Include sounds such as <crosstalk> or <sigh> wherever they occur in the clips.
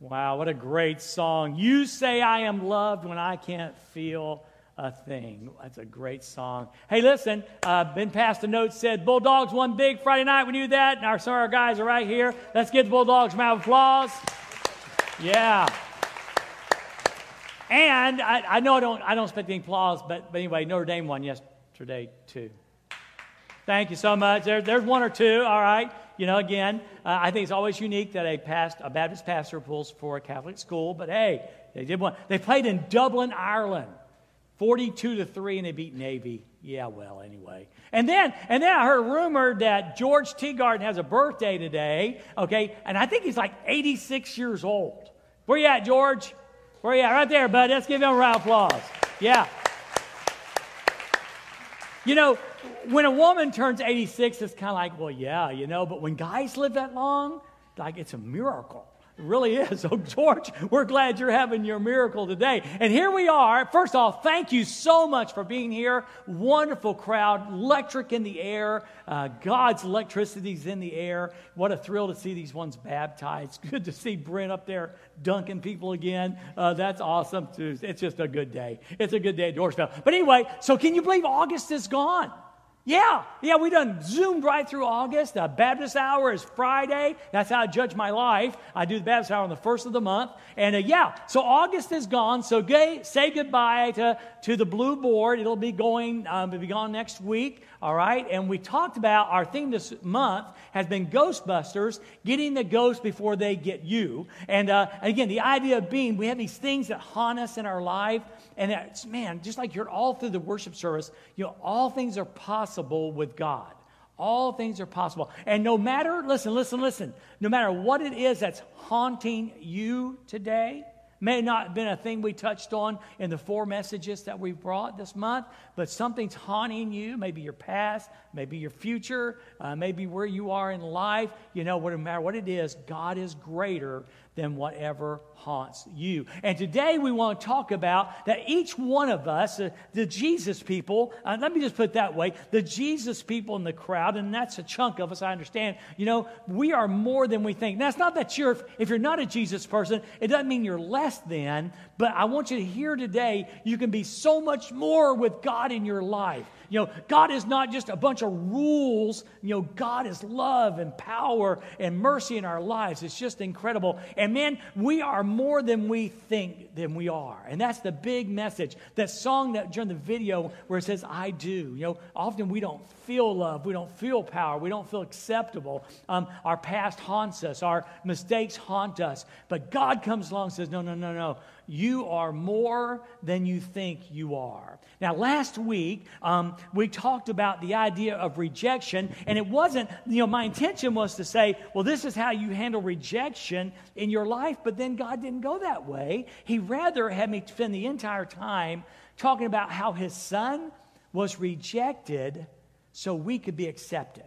Wow, what a great song. You say I am loved when I can't feel a thing. That's a great song. Hey, listen, uh, Ben passed a note said Bulldogs won big Friday night. We knew that. And our, of our guys are right here. Let's give the Bulldogs a round of applause. Yeah. And I, I, know I don't, I don't expect any applause, but, but anyway, Notre Dame won yesterday, too. Thank you so much. There, there's one or two, all right. You know, again, uh, I think it's always unique that a, past, a Baptist pastor pulls for a Catholic school, but hey, they did one. They played in Dublin, Ireland, 42 to 3, and they beat Navy. Yeah, well, anyway. And then, and then I heard rumor that George Teagarden has a birthday today, okay, and I think he's like 86 years old. Where you at, George? Where you at? Right there, bud. Let's give him a round of applause. Yeah. You know, when a woman turns 86, it's kind of like, well, yeah, you know, but when guys live that long, like it's a miracle. It really is. So, <laughs> George, we're glad you're having your miracle today. And here we are. First off, thank you so much for being here. Wonderful crowd, electric in the air. Uh, God's electricity's in the air. What a thrill to see these ones baptized. <laughs> Good to see Brent up there dunking people again. Uh, that's awesome. It's just a good day. It's a good day at Dorrisville. But anyway, so can you believe August is gone? Yeah, yeah, we done zoomed right through August. The Baptist hour is Friday. That's how I judge my life. I do the Baptist hour on the first of the month. And uh, yeah, so August is gone. So gay, say goodbye to, to the blue board. It'll be going, um, it'll be gone next week. All right. And we talked about our theme this month has been Ghostbusters, getting the ghosts before they get you. And uh, again, the idea of being, we have these things that haunt us in our life. And it's, man, just like you're all through the worship service, you know, all things are possible with God. All things are possible. And no matter, listen, listen, listen, no matter what it is that's haunting you today, may not have been a thing we touched on in the four messages that we brought this month, but something's haunting you, maybe your past, maybe your future, uh, maybe where you are in life. You know, no matter what it is, God is greater than whatever haunts you. And today we want to talk about that each one of us, uh, the Jesus people, uh, let me just put it that way, the Jesus people in the crowd, and that's a chunk of us, I understand, you know, we are more than we think. Now, it's not that you're, if you're not a Jesus person, it doesn't mean you're less than, but I want you to hear today, you can be so much more with God in your life. You know, God is not just a bunch of rules. You know, God is love and power and mercy in our lives. It's just incredible. And man, we are more than we think than we are. And that's the big message. That song that during the video where it says, I do. You know, often we don't feel love. We don't feel power. We don't feel acceptable. Um, our past haunts us. Our mistakes haunt us. But God comes along and says, no, no, no, no. You are more than you think you are. Now, last week, um, we talked about the idea of rejection, and it wasn't, you know, my intention was to say, well, this is how you handle rejection in your life, but then God didn't go that way. He rather had me spend the entire time talking about how his son was rejected so we could be accepted.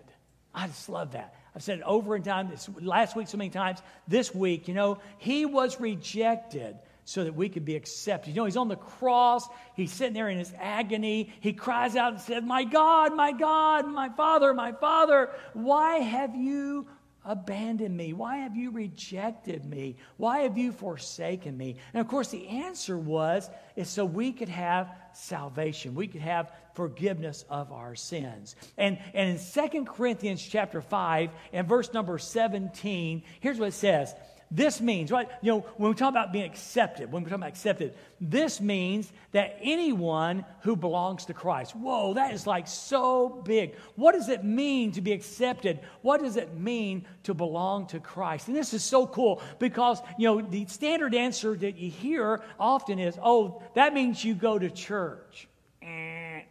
I just love that. I've said it over and time this last week so many times. This week, you know, he was rejected so that we could be accepted. You know, he's on the cross, he's sitting there in his agony. He cries out and says, My God, my God, my Father, my Father, why have you abandoned me? Why have you rejected me? Why have you forsaken me? And of course, the answer was, is so we could have salvation. We could have forgiveness of our sins. And, and in Second Corinthians chapter 5 and verse number 17, here's what it says. This means, right? You know, when we talk about being accepted, when we talk about accepted, this means that anyone who belongs to Christ. Whoa, that is like so big. What does it mean to be accepted? What does it mean to belong to Christ? And this is so cool because, you know, the standard answer that you hear often is, oh, that means you go to church. Eh.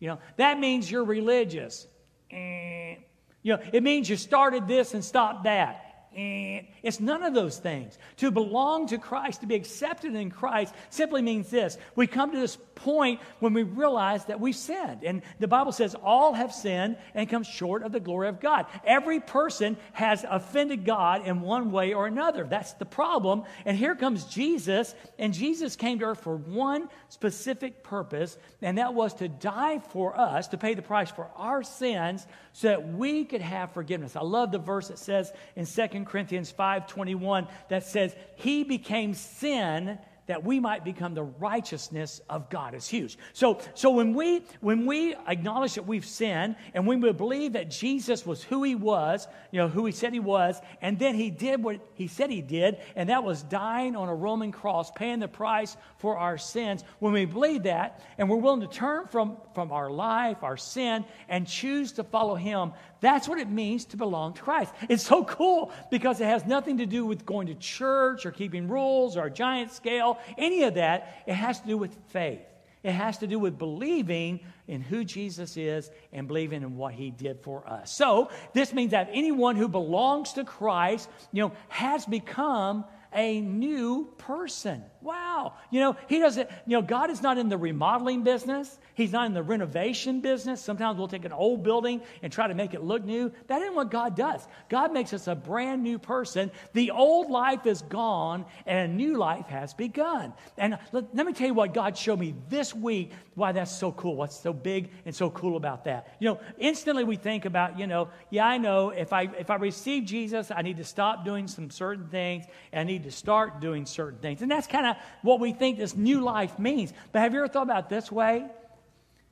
You know, that means you're religious. Eh. You know, it means you started this and stopped that. It's none of those things. To belong to Christ, to be accepted in Christ, simply means this. We come to this point when we realize that we've sinned. And the Bible says all have sinned and come short of the glory of God. Every person has offended God in one way or another. That's the problem. And here comes Jesus, and Jesus came to earth for one specific purpose, and that was to die for us, to pay the price for our sins, so that we could have forgiveness. I love the verse that says in Second Corinthians 5:21 that says, "He became sin that we might become the righteousness of God is huge. So, so when we when we acknowledge that we've sinned and when we believe that Jesus was who he was, you know, who he said he was, and then he did what he said he did, and that was dying on a Roman cross, paying the price for our sins. When we believe that and we're willing to turn from, from our life, our sin, and choose to follow him, that's what it means to belong to Christ. It's so cool because it has nothing to do with going to church or keeping rules or a giant scale, any of that. It has to do with faith. It has to do with believing in who Jesus is and believing in what he did for us. So, this means that anyone who belongs to Christ, you know, has become a new person. Wow. You know, he doesn't, you know, God is not in the remodeling business. He's not in the renovation business. Sometimes we'll take an old building and try to make it look new. That isn't what God does. God makes us a brand new person. The old life is gone and a new life has begun. And let, let me tell you what God showed me this week, why that's so cool, what's so big and so cool about that. You know, instantly we think about, you know, yeah, I know if I if I receive Jesus, I need to stop doing some certain things and I need to start doing certain things. And that's kind of what we think this new life means. But have you ever thought about this way?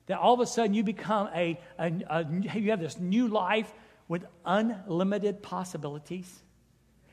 that all of a sudden you become a, a, a, you have this new life with unlimited possibilities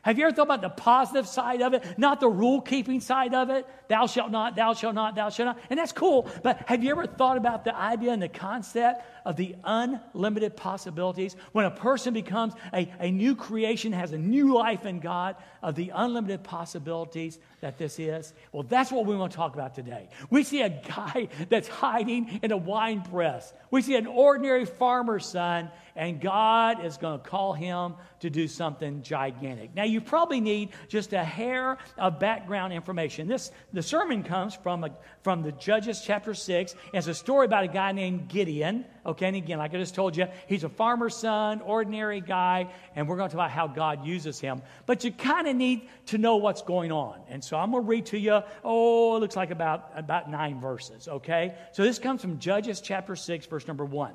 have you ever thought about the positive side of it, not the rule keeping side of it? Thou shalt not, thou shalt not, thou shalt not. And that's cool. But have you ever thought about the idea and the concept of the unlimited possibilities? When a person becomes a, a new creation, has a new life in God, of the unlimited possibilities that this is? Well, that's what we want to talk about today. We see a guy <laughs> that's hiding in a wine press, we see an ordinary farmer's son and God is going to call him to do something gigantic. Now, you probably need just a hair of background information. This the sermon comes from a, from the Judges chapter six. It's a story about a guy named Gideon. Okay, and again, like I just told you, he's a farmer's son, ordinary guy, and we're going to talk about how God uses him. But you kind of need to know what's going on, and so I'm going to read to you. Oh, it looks like about about nine verses. Okay, so this comes from Judges chapter six, verse number one.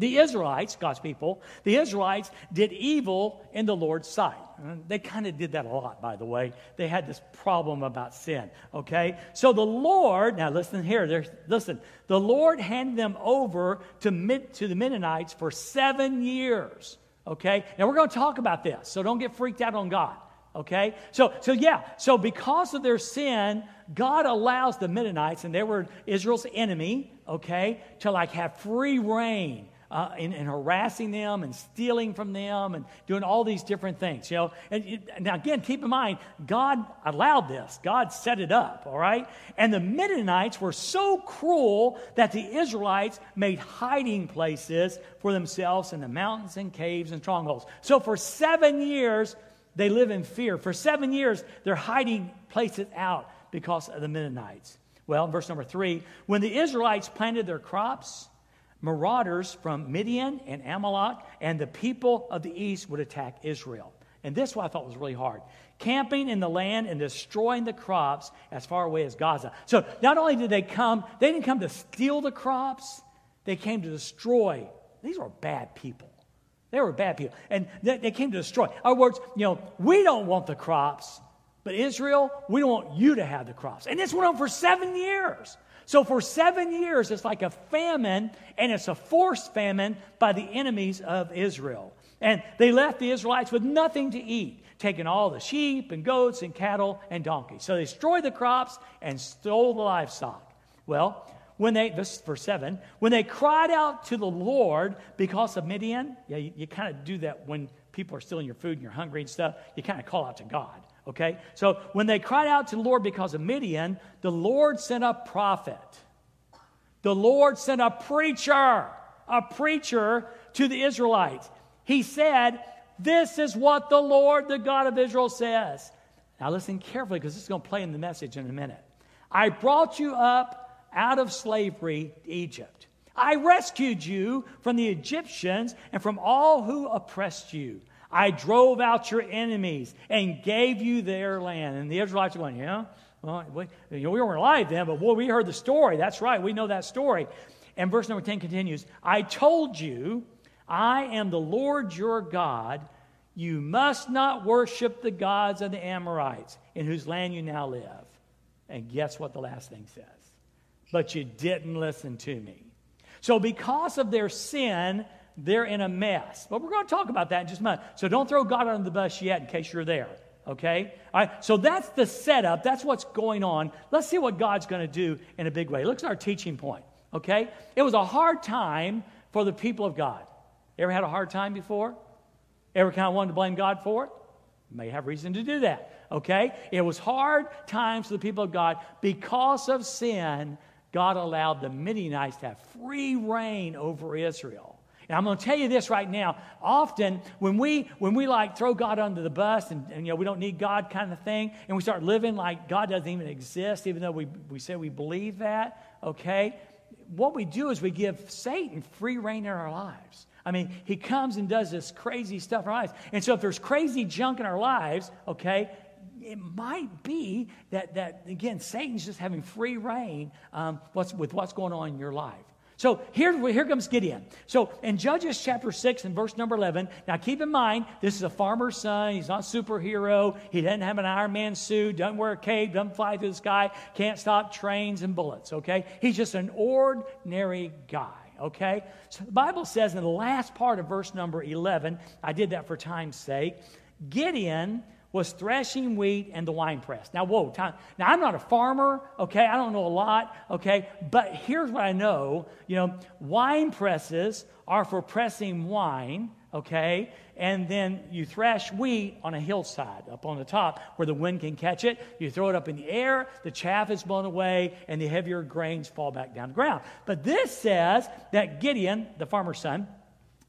The Israelites, God's people, the Israelites did evil in the Lord's sight. Uh, they kind of did that a lot, by the way. They had this problem about sin, okay? So the Lord, now listen here, listen, the Lord handed them over to, to the Midianites for seven years, okay? Now we're going to talk about this, so don't get freaked out on God, okay? So, so yeah, so because of their sin, God allows the Midianites, and they were Israel's enemy, okay, to like have free reign uh, and, and, harassing them and stealing from them and doing all these different things. You know, and it, now again, keep in mind, God allowed this. God set it up. All right, and the Midianites were so cruel that the Israelites made hiding places for themselves in the mountains and caves and strongholds. So for seven years, they live in fear. For seven years, they're hiding places out because of the Midianites. Well, verse number three, when the Israelites planted their crops marauders from Midian and Amalek and the people of the east would attack Israel. And this what I thought was really hard. Camping in the land and destroying the crops as far away as Gaza. So not only did they come, they didn't come to steal the crops, they came to destroy. These were bad people. They were bad people. And they, they came to destroy. In other words, you know, we don't want the crops, but Israel, we don't want you to have the crops. And this went on for seven years. So for seven years, it's like a famine, and it's a forced famine by the enemies of Israel. And they left the Israelites with nothing to eat, taking all the sheep and goats and cattle and donkeys. So they destroyed the crops and stole the livestock. Well, when they, this is verse 7, when they cried out to the Lord because of Midian, yeah, you, you kind of do that when people are stealing your food and you're hungry and stuff, you kind of call out to God. Okay? So when they cried out to the Lord because of Midian, the Lord sent a prophet. The Lord sent a preacher, a preacher to the Israelites. He said, This is what the Lord, the God of Israel, says. Now listen carefully because this is going to play in the message in a minute. I brought you up out of slavery Egypt. I rescued you from the Egyptians and from all who oppressed you. I drove out your enemies and gave you their land. And the Israelites are going, Yeah, well, we, you know, we weren't alive then, but boy, we heard the story. That's right, we know that story. And verse number 10 continues I told you, I am the Lord your God. You must not worship the gods of the Amorites in whose land you now live. And guess what the last thing says? But you didn't listen to me. So, because of their sin, they're in a mess. But we're going to talk about that in just a moment. So, don't throw God under the bus yet in case you're there. Okay? All right. So, that's the setup. That's what's going on. Let's see what God's going to do in a big way. Look at our teaching point. Okay? It was a hard time for the people of God. Ever had a hard time before? Ever kind of wanted to blame God for it? May have reason to do that. Okay? It was hard times for the people of God because of sin. God allowed the Midianites to have free reign over Israel. And I'm going to tell you this right now. Often, when we when we like throw God under the bus and, and, you know we don't need God kind of thing, and we start living like God doesn't even exist, even though we we say we believe that, okay, what we do is we give Satan free reign in our lives. I mean, he comes and does this crazy stuff in our lives. And so if there's crazy junk in our lives, okay, it might be that, that again, Satan's just having free reign um, what's, with what's going on in your life. So here, here comes Gideon. So in Judges chapter 6 and verse number 11, now keep in mind, this is a farmer's son. He's not a superhero. He doesn't have an Iron Man suit, doesn't wear a cape, doesn't fly through the sky, can't stop trains and bullets, okay? He's just an ordinary guy, okay? So the Bible says in the last part of verse number 11, I did that for time's sake, Gideon was threshing wheat and the winepress. Now, whoa, time. Now, I'm not a farmer, okay? I don't know a lot, okay? But here's what I know. You know, wine presses are for pressing wine, okay? And then you thrash wheat on a hillside up on the top where the wind can catch it. You throw it up in the air, the chaff is blown away, and the heavier grains fall back down the ground. But this says that Gideon, the farmer's son,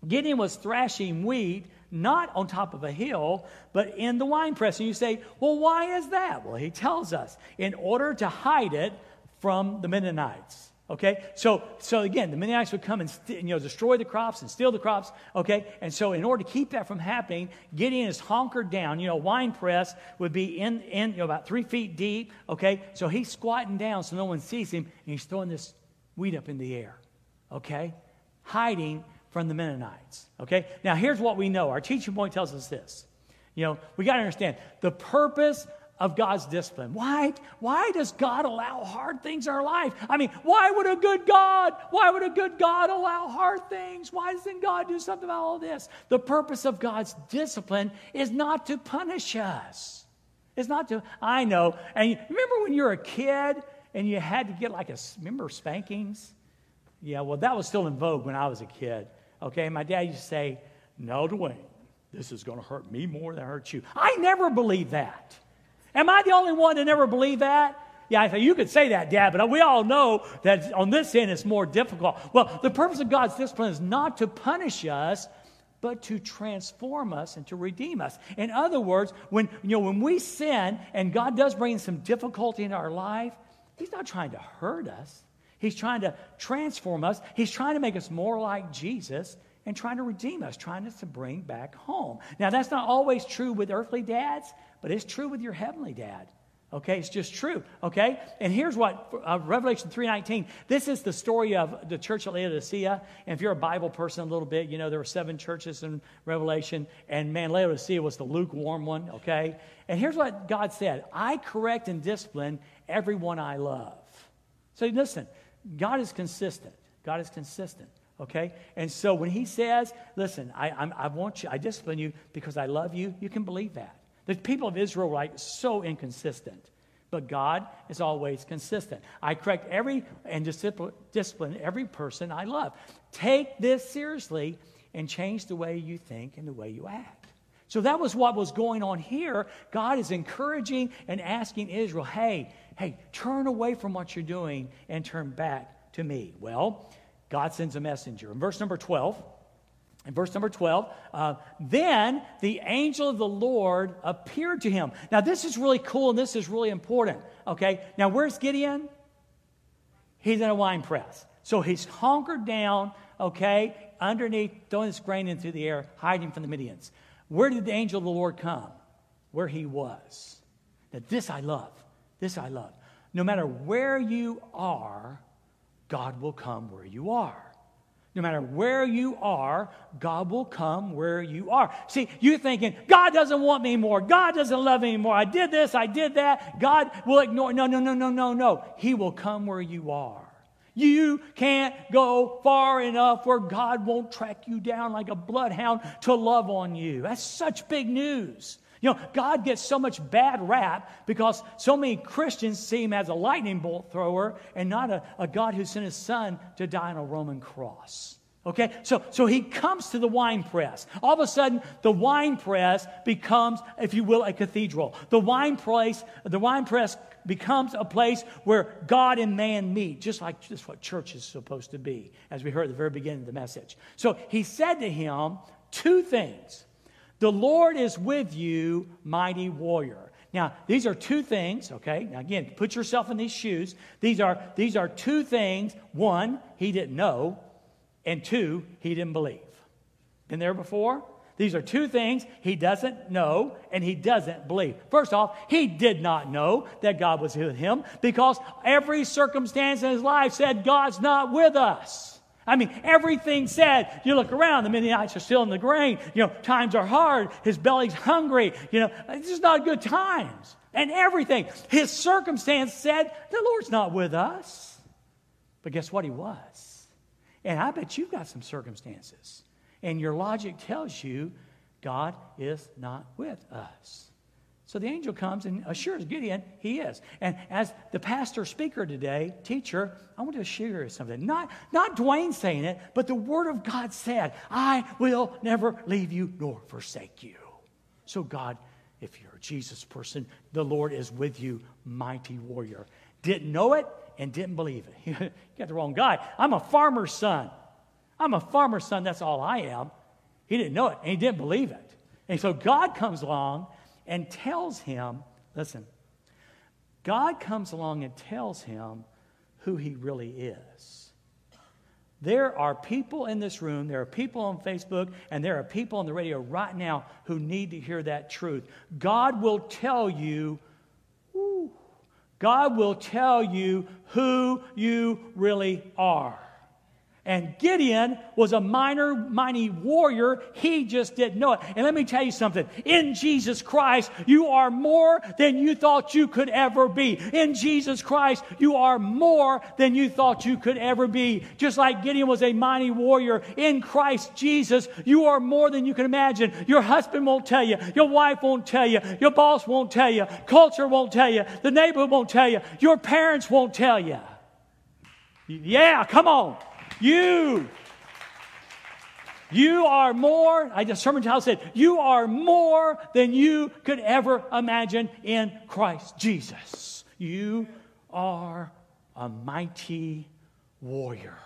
Gideon was thrashing wheat not on top of a hill, but in the wine press. And you say, well, why is that? Well, he tells us in order to hide it from the Midianites. Okay, so so again, the Midianites would come and st- you know destroy the crops and steal the crops. Okay, and so in order to keep that from happening, Gideon is honkered down. You know, wine press would be in in you know about three feet deep. Okay, so he's squatting down so no one sees him, and he's throwing this wheat up in the air. Okay, hiding from the Midianites. Okay? Now, here's what we know. Our teaching point tells us this. You know, we got to understand the purpose of God's discipline. Why, why does God allow hard things in our life? I mean, why would a good God, why would a good God allow hard things? Why doesn't God do something about all this? The purpose of God's discipline is not to punish us. It's not to, I know. And you, remember when you were a kid and you had to get like a, remember spankings? Yeah, well, that was still in vogue when I was a kid. Okay, my dad used to say, No, Dwayne, this is going to hurt me more than hurt you. I never believed that. Am I the only one to never believe that? Yeah, I say, you could say that, Dad, but we all know that on this end it's more difficult. Well, the purpose of God's discipline is not to punish us, but to transform us and to redeem us. In other words, when, you know, when we sin and God does bring some difficulty in our life, He's not trying to hurt us. He's trying to transform us. He's trying to make us more like Jesus and trying to redeem us, trying to bring back home. Now, that's not always true with earthly dads, but it's true with your heavenly dad. Okay, it's just true. Okay, and here's what uh, Revelation three nineteen. This is the story of the church at Laodicea. And if you're a Bible person a little bit, you know there were seven churches in Revelation, and man, Laodicea was the lukewarm one. Okay, and here's what God said: I correct and discipline everyone I love. So listen, God is consistent. God is consistent. Okay? And so when he says, listen, I, I'm, i want you, I discipline you because I love you, you can believe that. The people of Israel were like so inconsistent. But God is always consistent. I correct every and discipline every person I love. Take this seriously and change the way you think and the way you act. So that was what was going on here. God is encouraging and asking Israel, hey, hey, turn away from what you're doing and turn back to me. Well, God sends a messenger. In verse number 12, in verse number 12, uh, then the angel of the Lord appeared to him. Now, this is really cool and this is really important. Okay, now where's Gideon? He's in a wine press. So he's hunkered down, okay, underneath, throwing this grain into the air, hiding from the Midians. Where did the angel of the Lord come? Where he was. Now, this I love. This I love. No matter where you are, God will come where you are. No matter where you are, God will come where you are. See, you're thinking, God doesn't want me anymore. God doesn't love me anymore. I did this, I did that. God will ignore. No, no, no, no, no, no. He will come where you are. You can't go far enough where God won't track you down like a bloodhound to love on you. That's such big news. You know, God gets so much bad rap because so many Christians see him as a lightning bolt thrower and not a, a God who sent his son to die on a Roman cross. Okay, so, so he comes to the wine press. All of a sudden, the wine press becomes, if you will, a cathedral. The wine press, the wine press becomes a place where God and man meet, just like just what church is supposed to be, as we heard at the very beginning of the message. So he said to him two things. The Lord is with you, mighty warrior. Now, these are two things, okay? Now, again, put yourself in these shoes. These are, these are two things. One, he didn't know, and two, he didn't believe. Been there before? These are two things he doesn't know and he doesn't believe. First off, he did not know that God was with him because every circumstance in his life said God's not with us. I mean, everything said, you look around, the Midianites are still in the grain. You know, times are hard. His belly's hungry. You know, it's just not good times. And everything. His circumstance said, the Lord's not with us. But guess what? He was. And I bet you've got some circumstances. And your logic tells you God is not with us. So the angel comes and assures Gideon he is. And as the pastor speaker today, teacher, I want to share something. Not, not Dwayne saying it, but the word of God said, I will never leave you nor forsake you. So, God, if you're a Jesus person, the Lord is with you, mighty warrior. Didn't know it and didn't believe it. <laughs> you got the wrong guy. I'm a farmer's son. I'm a farmer's son. That's all I am. He didn't know it and he didn't believe it. And so God comes along and tells him listen, God comes along and tells him who he really is. There are people in this room, there are people on Facebook, and there are people on the radio right now who need to hear that truth. God will tell you, God will tell you who you really are. And Gideon was a minor, mighty warrior. He just didn't know it. And let me tell you something. In Jesus Christ, you are more than you thought you could ever be. In Jesus Christ, you are more than you thought you could ever be. Just like Gideon was a mighty warrior. In Christ Jesus, you are more than you can imagine. Your husband won't tell you. Your wife won't tell you. Your boss won't tell you. Culture won't tell you. The neighborhood won't tell you. Your parents won't tell you. Yeah, come on. You. You are more, I just sermon child said, you are more than you could ever imagine in Christ Jesus. You are a mighty warrior.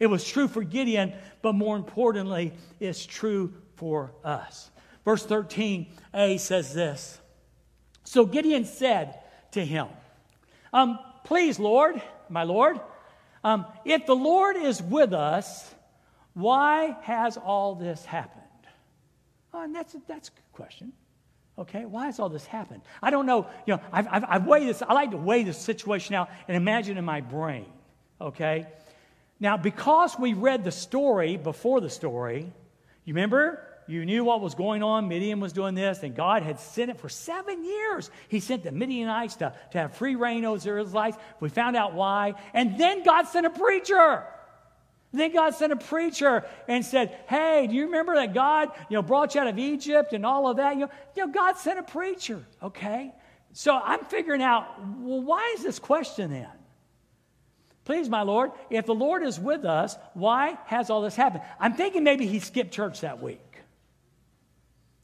It was true for Gideon, but more importantly, it's true for us. Verse 13a says this So Gideon said to him, um, Please, Lord, my Lord, um, if the Lord is with us, why has all this happened? Oh, and that's a, that's a good question. Okay, why has all this happened? I don't know. You know, I've, I've, I've weighed this. I like to weigh the situation out and imagine in my brain. Okay, now because we read the story before the story, you remember you knew what was going on. Midian was doing this, and God had sent it for seven years. He sent the Midianites to, to have free reign over lives. We found out why. And then God sent a preacher. Then God sent a preacher and said, Hey, do you remember that God you know, brought you out of Egypt and all of that? You know, you know, God sent a preacher, okay? So I'm figuring out, well, why is this question then? Please, my Lord, if the Lord is with us, why has all this happened? I'm thinking maybe he skipped church that week.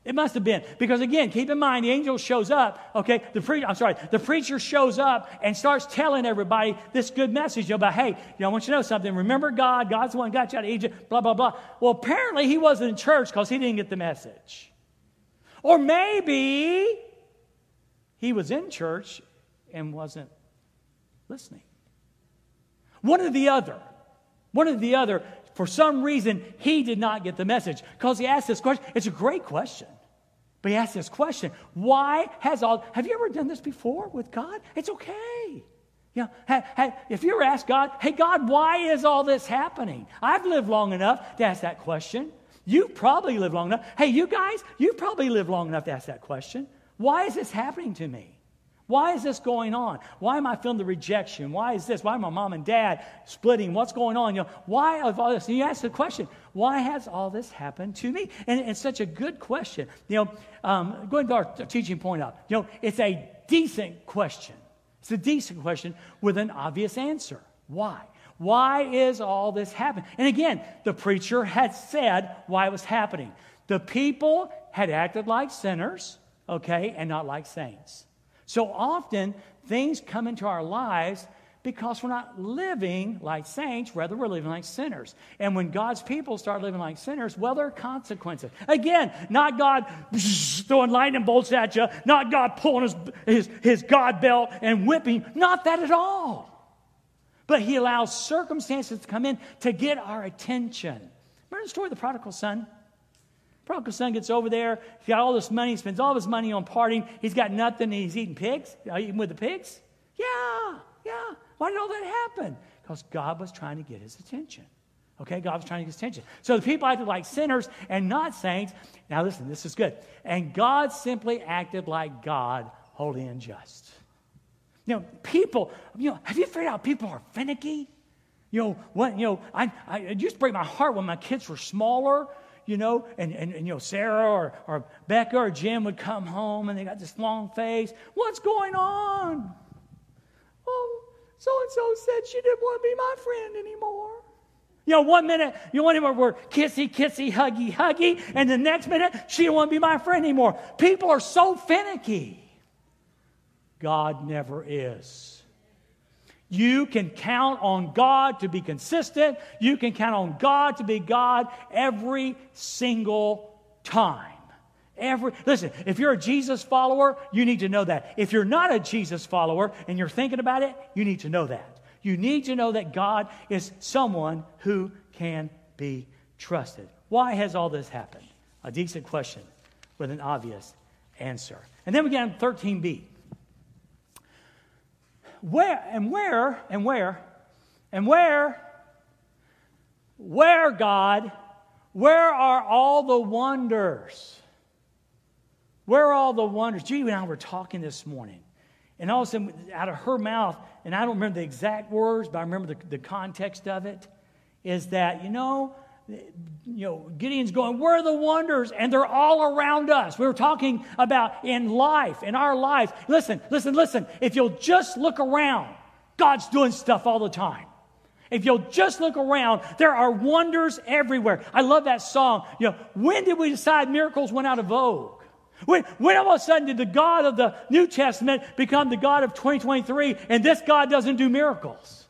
It must have been. Because again, keep in mind, the angel shows up, okay? The preacher, I'm sorry, the preacher shows up and starts telling everybody this good message about, hey, you know, I want you to know something. Remember God, God's the one who got you out of Egypt, blah, blah, blah. Well, apparently he wasn't in church because he didn't get the message. Or maybe he was in church and wasn't listening. One or the other. One or the other for some reason, he did not get the message because he asked this question. It's a great question. But he asked this question Why has all, have you ever done this before with God? It's okay. You know, if you ever ask God, hey, God, why is all this happening? I've lived long enough to ask that question. You probably lived long enough. Hey, you guys, you probably lived long enough to ask that question. Why is this happening to me? Why is this going on? Why am I feeling the rejection? Why is this? Why are my mom and dad splitting? What's going on? You know, why of all this? And you ask the question, why has all this happened to me? And it's such a good question. You know, um, going to our teaching point up, you know, it's a decent question. It's a decent question with an obvious answer. Why? Why is all this happening? And again, the preacher had said why it was happening. The people had acted like sinners, okay, and not like saints. So often things come into our lives because we're not living like saints, rather, we're living like sinners. And when God's people start living like sinners, well, there are consequences. Again, not God throwing lightning bolts at you, not God pulling his, his, his God belt and whipping, not that at all. But He allows circumstances to come in to get our attention. Remember the story of the prodigal son? Prodigal son gets over there. He's got all this money. He spends all his money on partying. He's got nothing. he's eating pigs. Eating with the pigs? Yeah, yeah. Why did all that happen? Because God was trying to get his attention. Okay, God was trying to get his attention. So the people acted like sinners and not saints. Now listen, this is good. And God simply acted like God, holy and just. You know, people, you know, have you figured out people are finicky? You know, what, you know, I, I, it used to break my heart when my kids were smaller you know, and, and, and, you know, Sarah or, or Becca or Jim would come home and they got this long face. What's going on? Oh, so and so said she didn't want to be my friend anymore. You know, one minute, you want him we're kissy, kissy, huggy, huggy, and the next minute, she don't want to be my friend anymore. People are so finicky. God never is. You can count on God to be consistent. You can count on God to be God every single time. Every listen, if you're a Jesus follower, you need to know that. If you're not a Jesus follower and you're thinking about it, you need to know that. You need to know that God is someone who can be trusted. Why has all this happened? A decent question with an obvious answer. And then we get on 13b where and where and where and where where god where are all the wonders? Where are all the wonders? Judy and i were talking this morning and all of a sudden out of her mouth and i don't remember the exact words but i remember the, the context of it is that you know you know, Gideon's going, Where are the wonders? And they're all around us. We were talking about in life, in our life. Listen, listen, listen. If you'll just look around, God's doing stuff all the time. If you'll just look around, there are wonders everywhere. I love that song. You know, when did we decide miracles went out of vogue? When, when all of a sudden did the God of the New Testament become the God of 2023 and this God doesn't do miracles?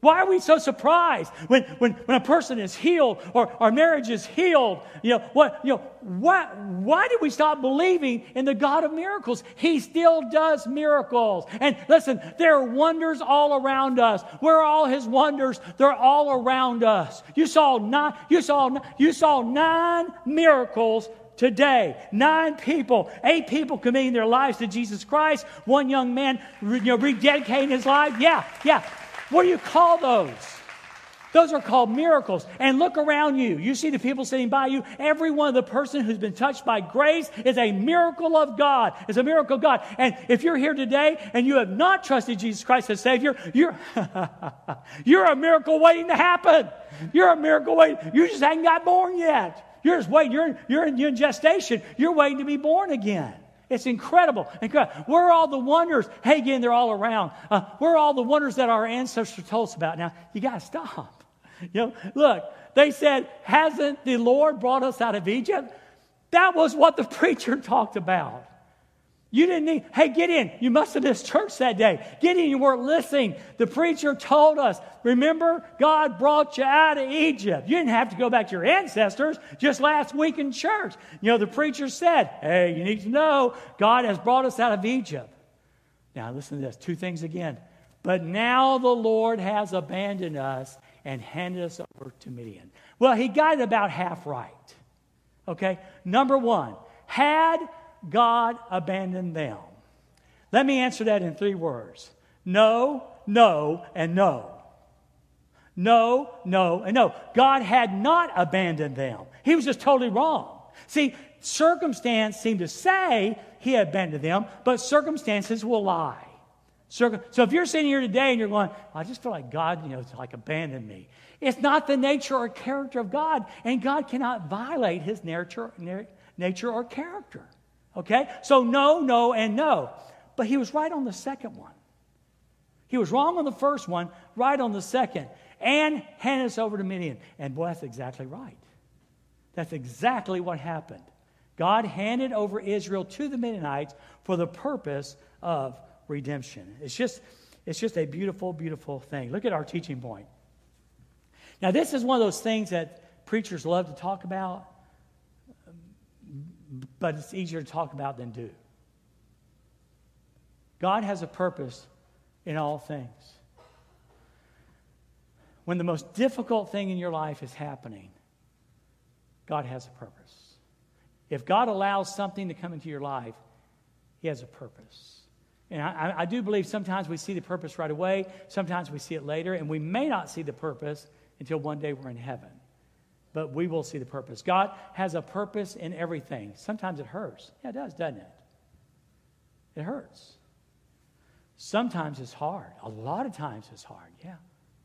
Why are we so surprised when, when, when a person is healed or our marriage is healed? You know, what, you know, what, why did we stop believing in the God of miracles? He still does miracles. And listen, there are wonders all around us. Where are all his wonders? They're all around us. You saw nine, you saw, you saw nine miracles today. Nine people, eight people committing their lives to Jesus Christ. One young man, you know, rededicating his life. Yeah, yeah. What do you call those? Those are called miracles. And look around you. You see the people sitting by you. Every one of the person who's been touched by grace is a miracle of God. It's a miracle of God. And if you're here today and you have not trusted Jesus Christ as Savior, you're, <laughs> you're a miracle waiting to happen. You're a miracle waiting. You just haven't got born yet. You're just waiting. You're, you're, in, you're in gestation. You're waiting to be born again. It's incredible. incredible. Where are all the wonders? Hey, again, they're all around. Uh, where are all the wonders that our ancestors told us about? Now, you got to stop. <laughs> You know, look, they said, Hasn't the Lord brought us out of Egypt? That was what the <laughs> preacher talked about. You didn't need, hey, Gideon. You must have missed church that day. Gideon. You weren't listening. The preacher told us, remember, God brought you out of Egypt. You didn't have to go back to your ancestors just last week in church. You know, the preacher said, hey, you need to know God has brought us out of Egypt. Now, listen to this two things again. But now the Lord has abandoned us and handed us over to Midian. Well, he got it about half right. Okay? Number one, had God abandoned them? Let me answer that in three words No, no, and no. No, no, and no. God had not abandoned them. He was just totally wrong. See, circumstance seemed to say he abandoned them, but circumstances will lie. So if you're sitting here today and you're going, I just feel like God, you know, like abandoned me. It's not the nature or character of God, and God cannot violate his nature, nature or character. Okay? So no, no, and no. But he was right on the second one. He was wrong on the first one, right on the second. And hand us over to Midian. And boy, that's exactly right. That's exactly what happened. God handed over Israel to the Midianites for the purpose of redemption. It's just, it's just a beautiful, beautiful thing. Look at our teaching point. Now, this is one of those things that preachers love to talk about, but it's easier to talk about than do. God has a purpose in all things. When the most difficult thing in your life is happening, God has a purpose. If God allows something to come into your life, He has a purpose. And I, I, do believe sometimes we see the purpose right away, sometimes we see it later, and we may not see the purpose until one day we're in heaven. But we will see the purpose. God has a purpose in everything. Sometimes it hurts. Yeah, it does, doesn't it? It hurts. Sometimes it's hard. A lot of times it's hard. Yeah,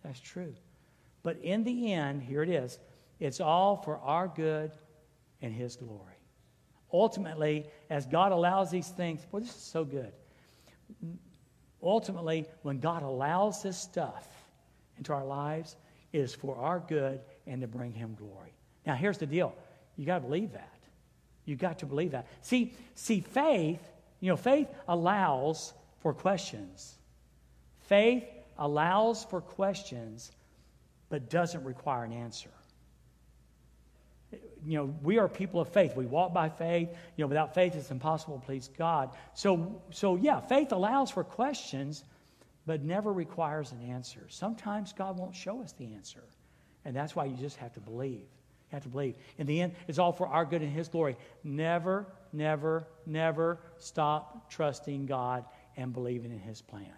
that's true. But in the end, here it is it's all for our good and His glory. Ultimately, as God allows these things, boy, this is so good ultimately, when God allows this stuff into our lives, it is for our good and to bring Him glory. Now, here's the deal you got to believe that. You got to believe that. See, see, faith, you know, faith allows for questions. Faith allows for questions, but doesn't require an answer you know, we are people of faith. We walk by faith. You know, without faith, it's impossible to please God. So, so yeah, faith allows for questions, but never requires an answer. Sometimes God won't show us the answer, and that's why you just have to believe. You have to believe. In the end, it's all for our good and His glory. Never, never, never stop trusting God and believing in His plan.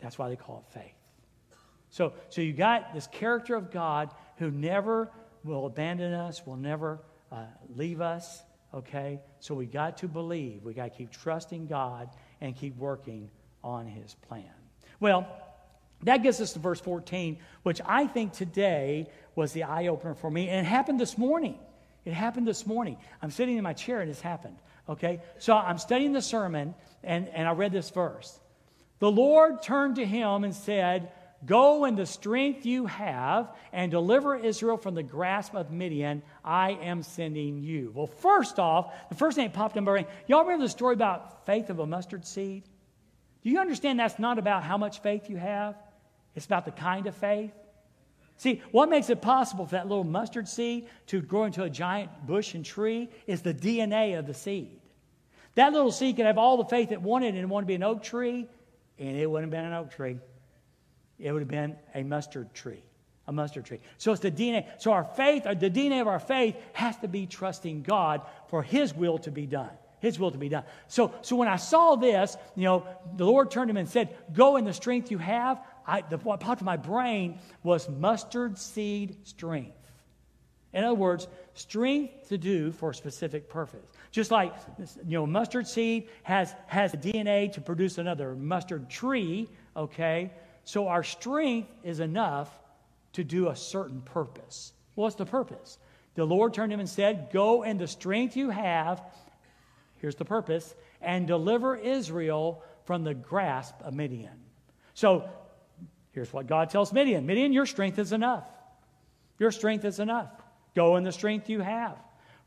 That's why they call it faith. So, so you got this character of God who never will abandon us, will never uh, leave us. Okay? So we got to believe. We got to keep trusting God and keep working on His plan. Well, that gets us to verse 14, which I think today was the eye opener for me. And it happened this morning. It happened this morning. I'm sitting in my chair and it's happened. Okay? So I'm studying the sermon and, and I read this verse. The Lord turned to him and said, Go in the strength you have and deliver Israel from the grasp of Midian. I am sending you. Well, first off, the first thing that popped in my brain, y'all remember the story about faith of a mustard seed? Do you understand that's not about how much faith you have? It's about the kind of faith. See, what makes it possible for that little mustard seed to grow into a giant bush and tree is the DNA of the seed. That little seed could have all the faith it wanted and it wanted to be an oak tree, and it wouldn't have been an oak tree it would have been a mustard tree. A mustard tree. So it's the DNA. So our faith, uh, the DNA of our faith has to be trusting God for His will to be done. His will to be done. So, so when I saw this, you know, the Lord turned to him and said, Go in the strength you have. I, the, what popped in my brain was mustard seed strength. In other words, strength to do for a specific purpose. Just like you know, mustard seed has has DNA to produce another mustard tree. Okay, so our strength is enough to do a certain purpose. What's the purpose? The Lord turned to him and said, Go in the strength you have, here's the purpose, and deliver Israel from the grasp of Midian. So here's what God tells Midian Midian, your strength is enough. Your strength is enough. Go in the strength you have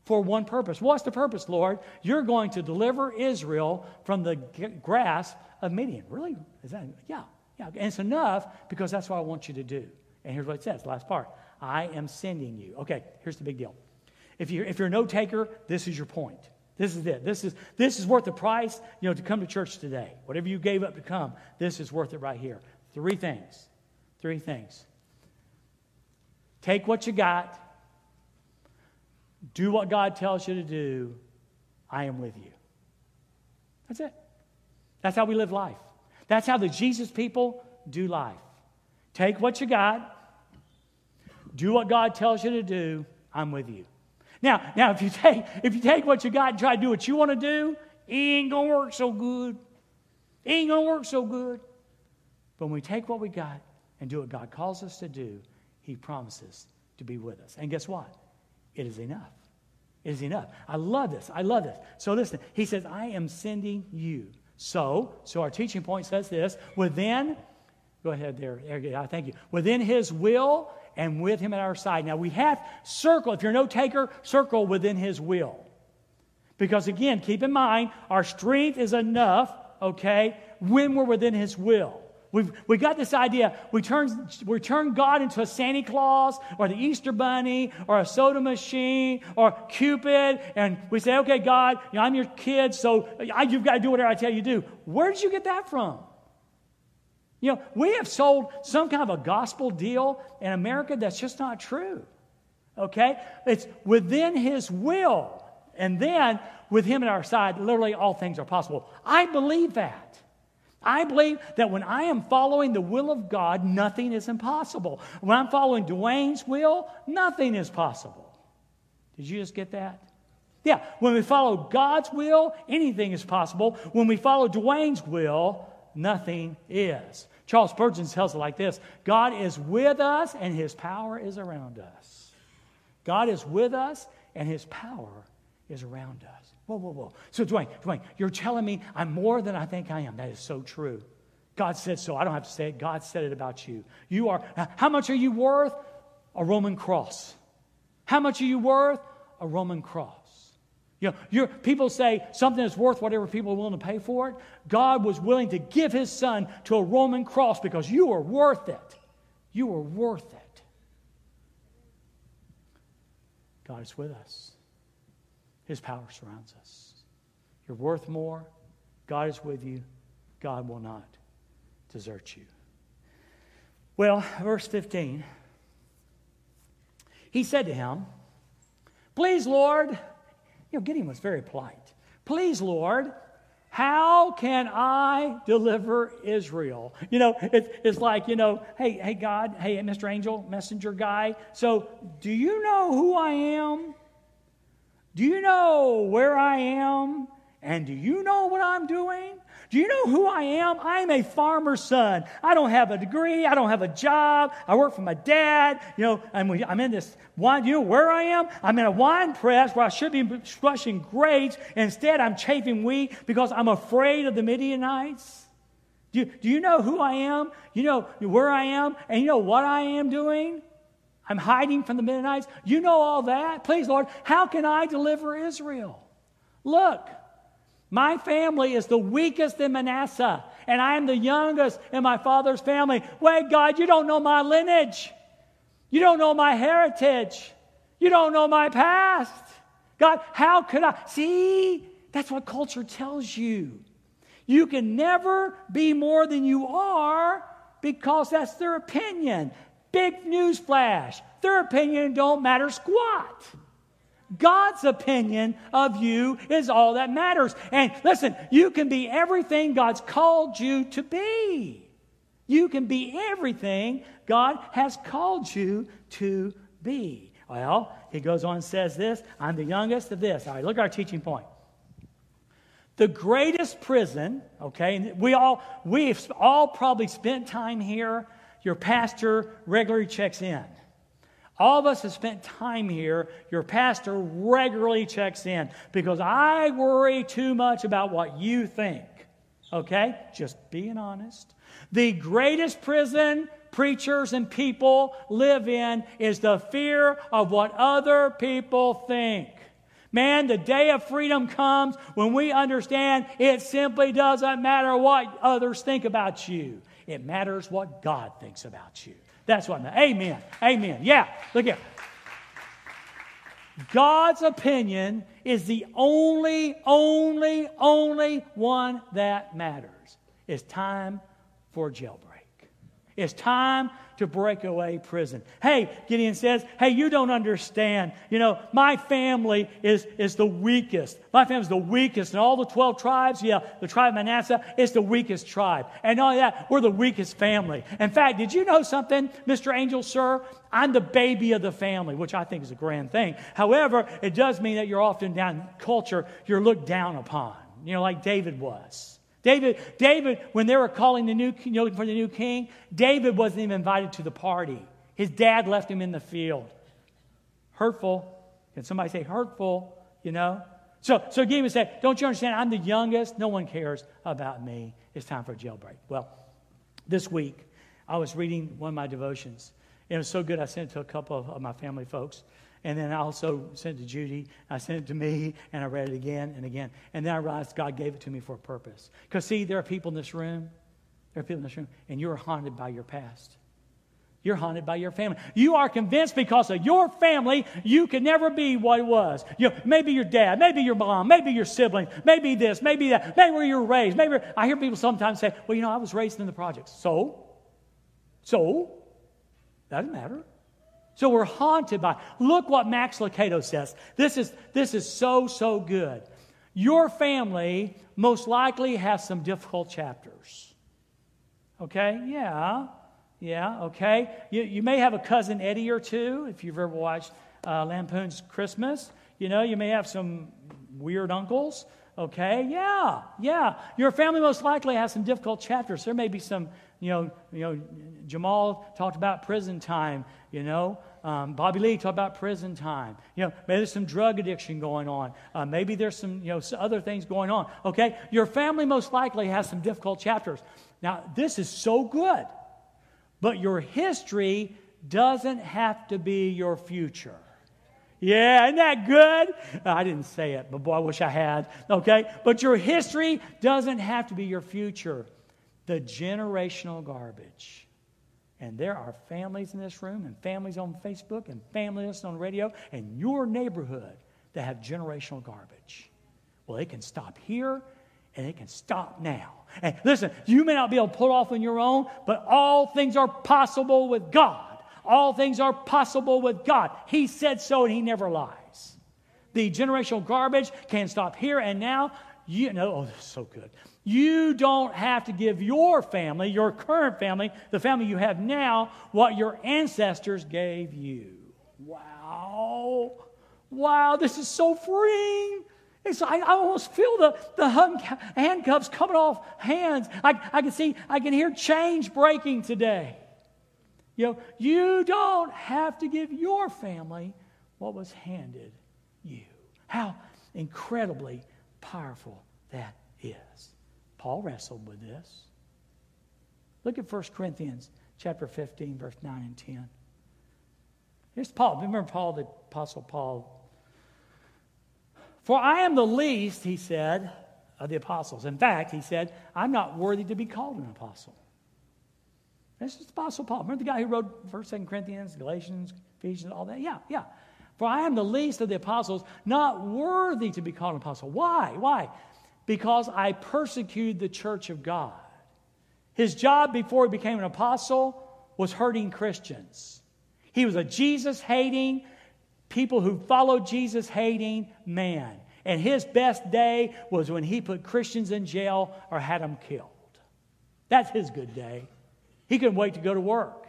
for one purpose. What's the purpose, Lord? You're going to deliver Israel from the grasp of Midian. Really? Is that? Yeah. Yeah, and it's enough because that's what I want you to do. And here's what it says, last part. I am sending you. Okay, here's the big deal. If you're, if you're a note taker, this is your point. This is it. This is, this is worth the price, you know, to come to church today. Whatever you gave up to come, this is worth it right here. Three things. Three things. Take what you got. Do what God tells you to do. I am with you. That's it. That's how we live life. That's how the Jesus people do life. Take what you got, do what God tells you to do, I'm with you. Now, now if you take if you take what you got and try to do what you want to do, it ain't gonna work so good. It ain't gonna work so good. But when we take what we got and do what God calls us to do, He promises to be with us. And guess what? It is enough. It is enough. I love this. I love this. So listen, He says, I am sending you. So, so our teaching point says this within, go ahead there, thank you. Within His will and with Him at our side. Now we have circle, if you're no taker, circle within His will. Because again, keep in mind, our strength is enough, okay, when we're within His will. We've, we got this idea. We turn, we turn God into a Santa Claus or the Easter Bunny or a soda machine or Cupid, and we say, okay, God, you know, I'm your kid, so I, you've got to do whatever I tell you to do. Where did you get that from? You know, we have sold some kind of a gospel deal in America that's just not true. Okay? It's within His will. And then, with Him at our side, literally all things are possible. I believe that. I believe that when I am following the will of God, nothing is impossible. When I'm following Dwayne's will, nothing is possible. Did you just get that? Yeah, when we follow God's will, anything is possible. When we follow Dwayne's will, nothing is. Charles Spurgeon tells it like this God is with us and his power is around us. God is with us and his power is around us. Whoa, whoa, whoa. So, Dwayne, Dwayne, you're telling me I'm more than I think I am. That is so true. God said so. I don't have to say it. God said it about you. You are, uh, how much are you worth? A Roman cross. How much are you worth? A Roman cross. You know, people say something is worth whatever people are willing to pay for it. God was willing to give his son to a Roman cross because you are worth it. You are worth it. God is with us. His power surrounds us. You're worth more. God is with you. God will not desert you. Well, verse 15. He said to him, Please, Lord, you know, Gideon was very polite. Please, Lord, how can I deliver Israel? You know, it, it's like, you know, hey, hey, God, hey, Mr. Angel, messenger guy. So, do you know who I am? Do you know where I am? And do you know what I'm doing? Do you know who I am? I'm a farmer's son. I don't have a degree. I don't have a job. I work for my dad. You know, I'm, I'm in this wine. You know where I am? I'm in a wine press where I should be crushing grapes. Instead, I'm chafing wheat because I'm afraid of the Midianites. Do do you know who I am? You know where I am? And you know what I am doing? I'm hiding from the Midianites. You know all that. Please, Lord, how can I deliver Israel? Look, my family is the weakest in Manasseh, and I am the youngest in my father's family. Wait, God, you don't know my lineage. You don't know my heritage. You don't know my past. God, how could I? See, that's what culture tells you. You can never be more than you are because that's their opinion. Big news flash. Their opinion don't matter squat. God's opinion of you is all that matters. And listen, you can be everything God's called you to be. You can be everything God has called you to be. Well, he goes on and says this I'm the youngest of this. All right, look at our teaching point. The greatest prison, okay, we all, we've all probably spent time here your pastor regularly checks in. All of us have spent time here. Your pastor regularly checks in because I worry too much about what you think. Okay? Just being honest. The greatest prison preachers and people live in is the fear of what other people think. Man, the day of freedom comes when we understand it simply doesn't matter what others think about you. It matters what God thinks about you. That's what. Amen. Amen. Yeah. Look here. God's opinion is the only, only, only one that matters. It's time for jailbreak. It's time to break away prison. Hey, Gideon says, hey, you don't understand. You know, my family is, is the weakest. My family's the weakest. And all the 12 tribes, yeah, the tribe of Manasseh is the weakest tribe. And only that, we're the weakest family. In fact, did you know something, Mr. Angel, sir? I'm the baby of the family, which I think is a grand thing. However, it does mean that you're often down culture, you're looked down upon, you know, like David was. David, David, when they were calling the new, you know, for the new king, David wasn't even invited to the party. His dad left him in the field. Hurtful. Can somebody say hurtful? You know? So, so Gideon said, Don't you understand? I'm the youngest. No one cares about me. It's time for a jailbreak. Well, this week, I was reading one of my devotions. It was so good, I sent it to a couple of, of my family folks. And then I also sent it to Judy. I sent it to me, and I read it again and again. And then I realized God gave it to me for a purpose. Because, see, there are people in this room, there are people in this room, and you're haunted by your past. You're haunted by your family. You are convinced because of your family, you can never be what it was. You maybe your dad, maybe your mom, maybe your siblings, maybe this, maybe that, maybe where you were raised. Maybe I hear people sometimes say, "Well, you know, I was raised in the projects." So, so, that doesn't matter. So we're haunted by. Look what Max Lucado says. This is, this is so, so good. Your family most likely has some difficult chapters. Okay? Yeah. Yeah, okay. You, you may have a cousin Eddie or two if you've ever watched uh, Lampoon's Christmas. You know, you may have some weird uncles. Okay, yeah, yeah. Your family most likely has some difficult chapters. There may be some, you know, you know, Jamal talked about prison time, you know. Um, Bobby Lee talked about prison time. You know, maybe there's some drug addiction going on. Uh, maybe there's some, you know, other things going on. Okay, your family most likely has some difficult chapters. Now, this is so good, but your history doesn't have to be your future. Yeah, isn't that good? I didn't say it, but boy, I wish I had. Okay? But your history doesn't have to be your future. The generational garbage. And there are families in this room, and families on Facebook, and families on radio, and your neighborhood that have generational garbage. Well, it can stop here, and it can stop now. And listen, you may not be able to pull off on your own, but all things are possible with God. All things are possible with God. He said so, and He never lies. The generational garbage can stop here and now. You know, oh, so good. You don't have to give your family, your current family, the family you have now, what your ancestors gave you. Wow. Wow, this is so freeing. It's, I, I almost feel the, the handcuffs coming off hands. I, I can see, I can hear change breaking today. You know, you don't have to give your family what was handed you. How incredibly powerful that is. Paul wrestled with this. Look at 1 Corinthians chapter 15, verse 9 and 10. Here's Paul. Remember Paul, the Apostle Paul. For I am the least, he said, of the apostles. In fact, he said, I'm not worthy to be called an apostle. This is the Apostle Paul. Remember the guy who wrote 1st, 2nd Corinthians, Galatians, Ephesians, all that? Yeah, yeah. For I am the least of the apostles, not worthy to be called an apostle. Why? Why? Because I persecuted the church of God. His job before he became an apostle was hurting Christians. He was a Jesus hating, people who followed Jesus hating man. And his best day was when he put Christians in jail or had them killed. That's his good day. He couldn't wait to go to work.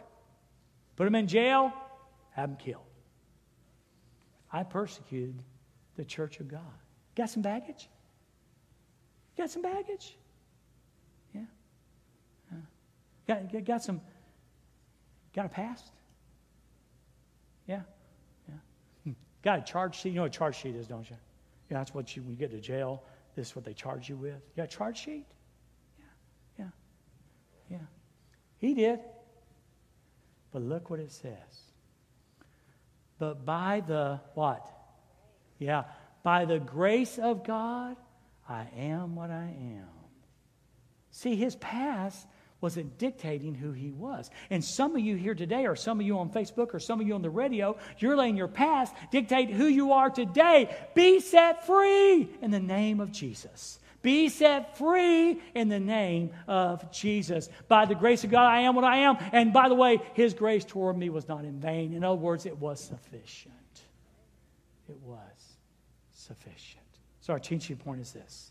Put them in jail, have them killed. I persecuted the church of God. Got some baggage? Got some baggage? Yeah. Got, got some, got a past? Yeah. Yeah. Hmm. Got a charge sheet? You know what a charge sheet is, don't you? Yeah, that's what you, when you get to jail, this is what they charge you with. You got a charge sheet? Yeah. Yeah. Yeah. He did. But look what it says. But by the what? Yeah. By the grace of God, I am what I am. See, his past wasn't dictating who he was. And some of you here today, or some of you on Facebook, or some of you on the radio, you're letting your past dictate who you are today. Be set free in the name of Jesus. Be set free in the name of Jesus. By the grace of God, I am what I am. And by the way, His grace toward me was not in vain. In other words, it was sufficient. It was sufficient. So, our teaching point is this.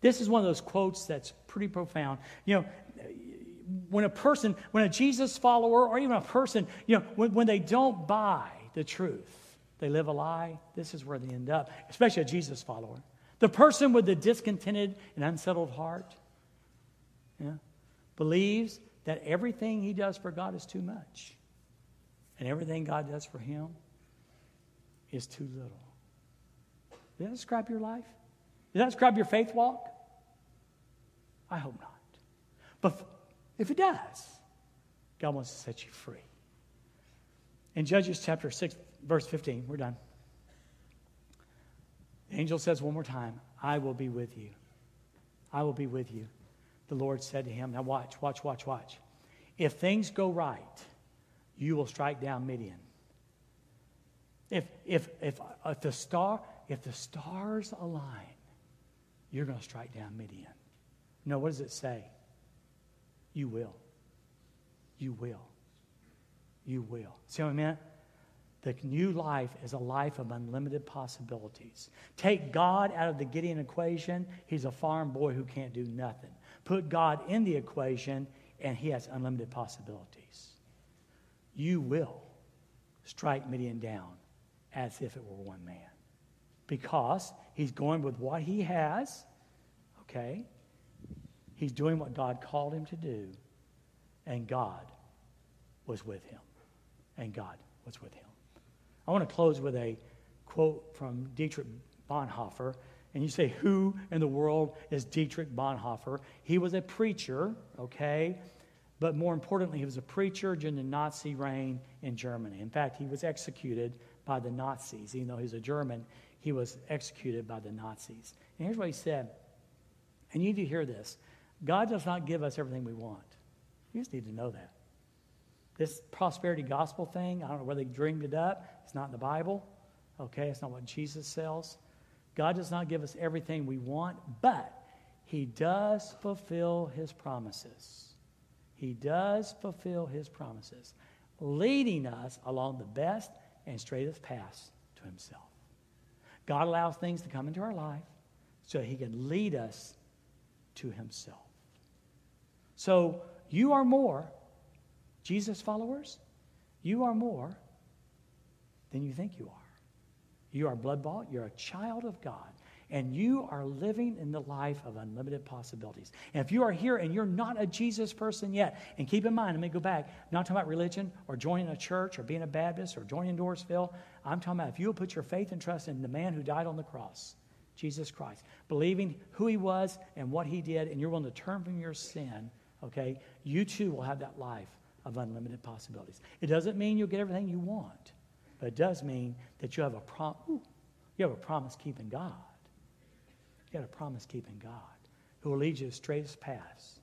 This is one of those quotes that's pretty profound. You know, when a person, when a Jesus follower, or even a person, you know, when, when they don't buy the truth, they live a lie, this is where they end up, especially a Jesus follower. The person with the discontented and unsettled heart believes that everything he does for God is too much, and everything God does for him is too little. Does that describe your life? Does that describe your faith walk? I hope not. But if it does, God wants to set you free. In Judges chapter 6, verse 15, we're done. The angel says one more time, I will be with you. I will be with you. The Lord said to him, Now watch, watch, watch, watch. If things go right, you will strike down Midian. If, if, if, if, the star, if the stars align, you're going to strike down Midian. No, what does it say? You will. You will. You will. See what I meant? The new life is a life of unlimited possibilities. Take God out of the Gideon equation, he's a farm boy who can't do nothing. Put God in the equation, and he has unlimited possibilities. You will strike Midian down as if it were one man because he's going with what he has, okay? He's doing what God called him to do, and God was with him. And God was with him. I want to close with a quote from Dietrich Bonhoeffer. And you say, Who in the world is Dietrich Bonhoeffer? He was a preacher, okay? But more importantly, he was a preacher during the Nazi reign in Germany. In fact, he was executed by the Nazis. Even though he's a German, he was executed by the Nazis. And here's what he said. And you need to hear this God does not give us everything we want. You just need to know that. This prosperity gospel thing, I don't know where they dreamed it up. It's not in the Bible. Okay, it's not what Jesus sells. God does not give us everything we want, but He does fulfill His promises. He does fulfill His promises, leading us along the best and straightest path to Himself. God allows things to come into our life so He can lead us to Himself. So you are more, Jesus followers, you are more than you think you are. You are blood bought, you're a child of God, and you are living in the life of unlimited possibilities. And if you are here and you're not a Jesus person yet, and keep in mind, let me go back, I'm not talking about religion or joining a church or being a Baptist or joining Dorrisville. I'm talking about if you'll put your faith and trust in the man who died on the cross, Jesus Christ, believing who he was and what he did, and you're willing to turn from your sin, okay, you too will have that life of unlimited possibilities. It doesn't mean you'll get everything you want. But it does mean that you have a prom- Ooh, you have a promise keeping God. You have a promise keeping God who will lead you the straightest paths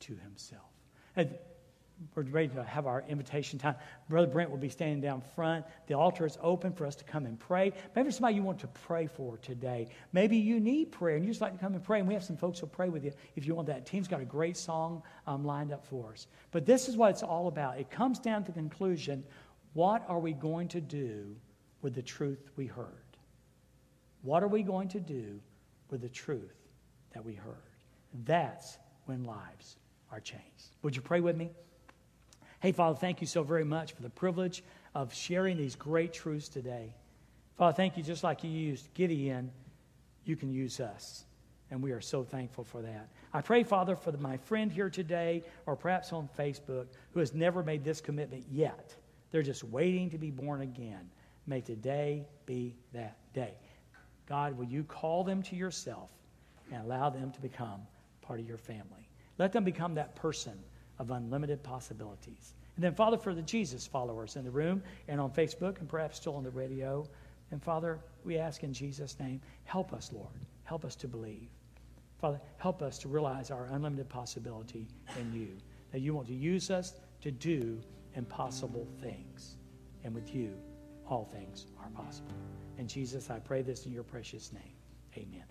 to Himself. And we're ready to have our invitation time. Brother Brent will be standing down front. The altar is open for us to come and pray. Maybe somebody you want to pray for today. Maybe you need prayer and you just like to come and pray. And we have some folks who'll pray with you if you want that. team's got a great song um, lined up for us. But this is what it's all about. It comes down to the conclusion what are we going to do with the truth we heard? What are we going to do with the truth that we heard? That's when lives are changed. Would you pray with me? Hey, Father, thank you so very much for the privilege of sharing these great truths today. Father, thank you just like you used Gideon, you can use us. And we are so thankful for that. I pray, Father, for my friend here today or perhaps on Facebook who has never made this commitment yet they're just waiting to be born again. May today be that day. God, will you call them to yourself and allow them to become part of your family? Let them become that person of unlimited possibilities. And then, Father, for the Jesus followers in the room and on Facebook and perhaps still on the radio, and Father, we ask in Jesus' name, help us, Lord. Help us to believe. Father, help us to realize our unlimited possibility in you, that you want to use us to do impossible things. And with you, all things are possible. And Jesus, I pray this in your precious name. Amen.